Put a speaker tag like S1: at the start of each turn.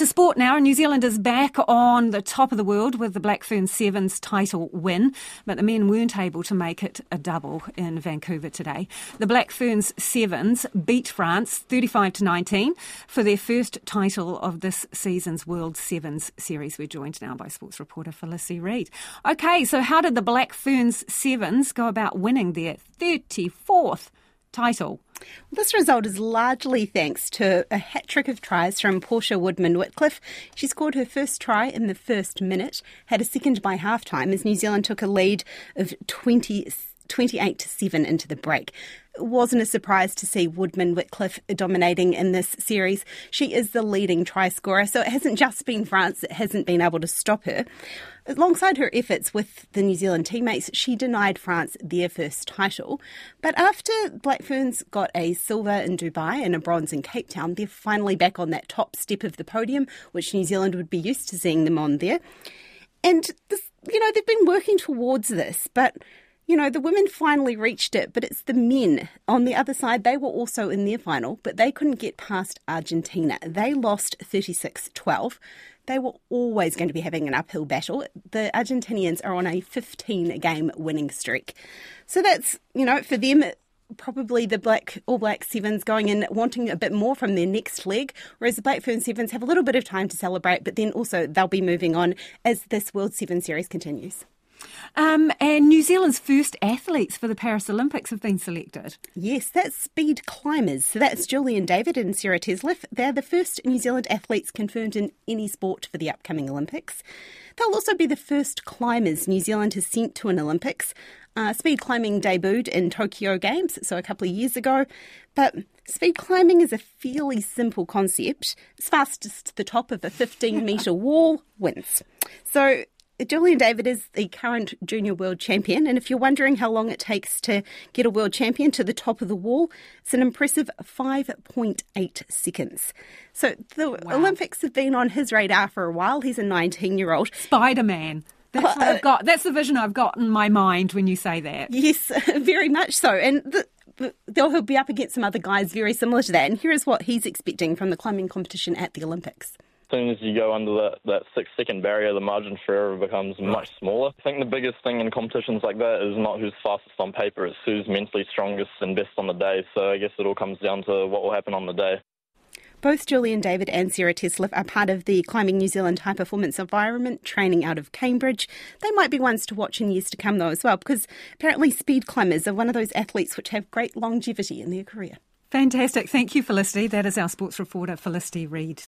S1: to sport now. New Zealand is back on the top of the world with the Black Ferns Sevens title win, but the men weren't able to make it a double in Vancouver today. The Black Ferns Sevens beat France 35 to 19 for their first title of this season's World Sevens series. We're joined now by sports reporter Felicity Reid. Okay, so how did the Black Ferns Sevens go about winning their 34th title?
S2: This result is largely thanks to a hat trick of tries from Portia Woodman Wickliffe. She scored her first try in the first minute, had a second by half time as New Zealand took a lead of 20 28 to 7 into the break. It wasn't a surprise to see Woodman Wickliffe dominating in this series. She is the leading try scorer, so it hasn't just been France that hasn't been able to stop her. Alongside her efforts with the New Zealand teammates, she denied France their first title. But after Black Ferns got a silver in Dubai and a bronze in Cape Town, they're finally back on that top step of the podium, which New Zealand would be used to seeing them on there. And this, you know, they've been working towards this, but you know, the women finally reached it, but it's the men on the other side. They were also in their final, but they couldn't get past Argentina. They lost 36 12. They were always going to be having an uphill battle. The Argentinians are on a 15 game winning streak. So that's, you know, for them, probably the black All Black Sevens going in wanting a bit more from their next leg, whereas the Black Fern Sevens have a little bit of time to celebrate, but then also they'll be moving on as this World Seven Series continues.
S1: Um, and New Zealand's first athletes for the Paris Olympics have been selected.
S2: Yes, that's speed climbers. So that's Julian David and Sarah Tetzlaff. They're the first New Zealand athletes confirmed in any sport for the upcoming Olympics. They'll also be the first climbers New Zealand has sent to an Olympics. Uh, speed climbing debuted in Tokyo Games, so a couple of years ago. But speed climbing is a fairly simple concept. It's fastest to the top of a 15 metre wall wins. So Julian David is the current junior world champion, and if you're wondering how long it takes to get a world champion to the top of the wall, it's an impressive 5.8 seconds. So the wow. Olympics have been on his radar for a while. He's a 19 year old.
S1: Spider Man. That's what I've got. That's the vision I've got in my mind when you say that.
S2: Yes, very much so. And the, he'll be up against some other guys very similar to that. And here is what he's expecting from the climbing competition at the Olympics
S3: soon as you go under that, that six second barrier, the margin for error becomes much smaller. I think the biggest thing in competitions like that is not who's fastest on paper, it's who's mentally strongest and best on the day. So I guess it all comes down to what will happen on the day.
S2: Both Julian David and Sarah Tetzlaff are part of the Climbing New Zealand High Performance Environment training out of Cambridge. They might be ones to watch in years to come, though, as well, because apparently speed climbers are one of those athletes which have great longevity in their career.
S1: Fantastic. Thank you, Felicity. That is our sports reporter, Felicity Reid.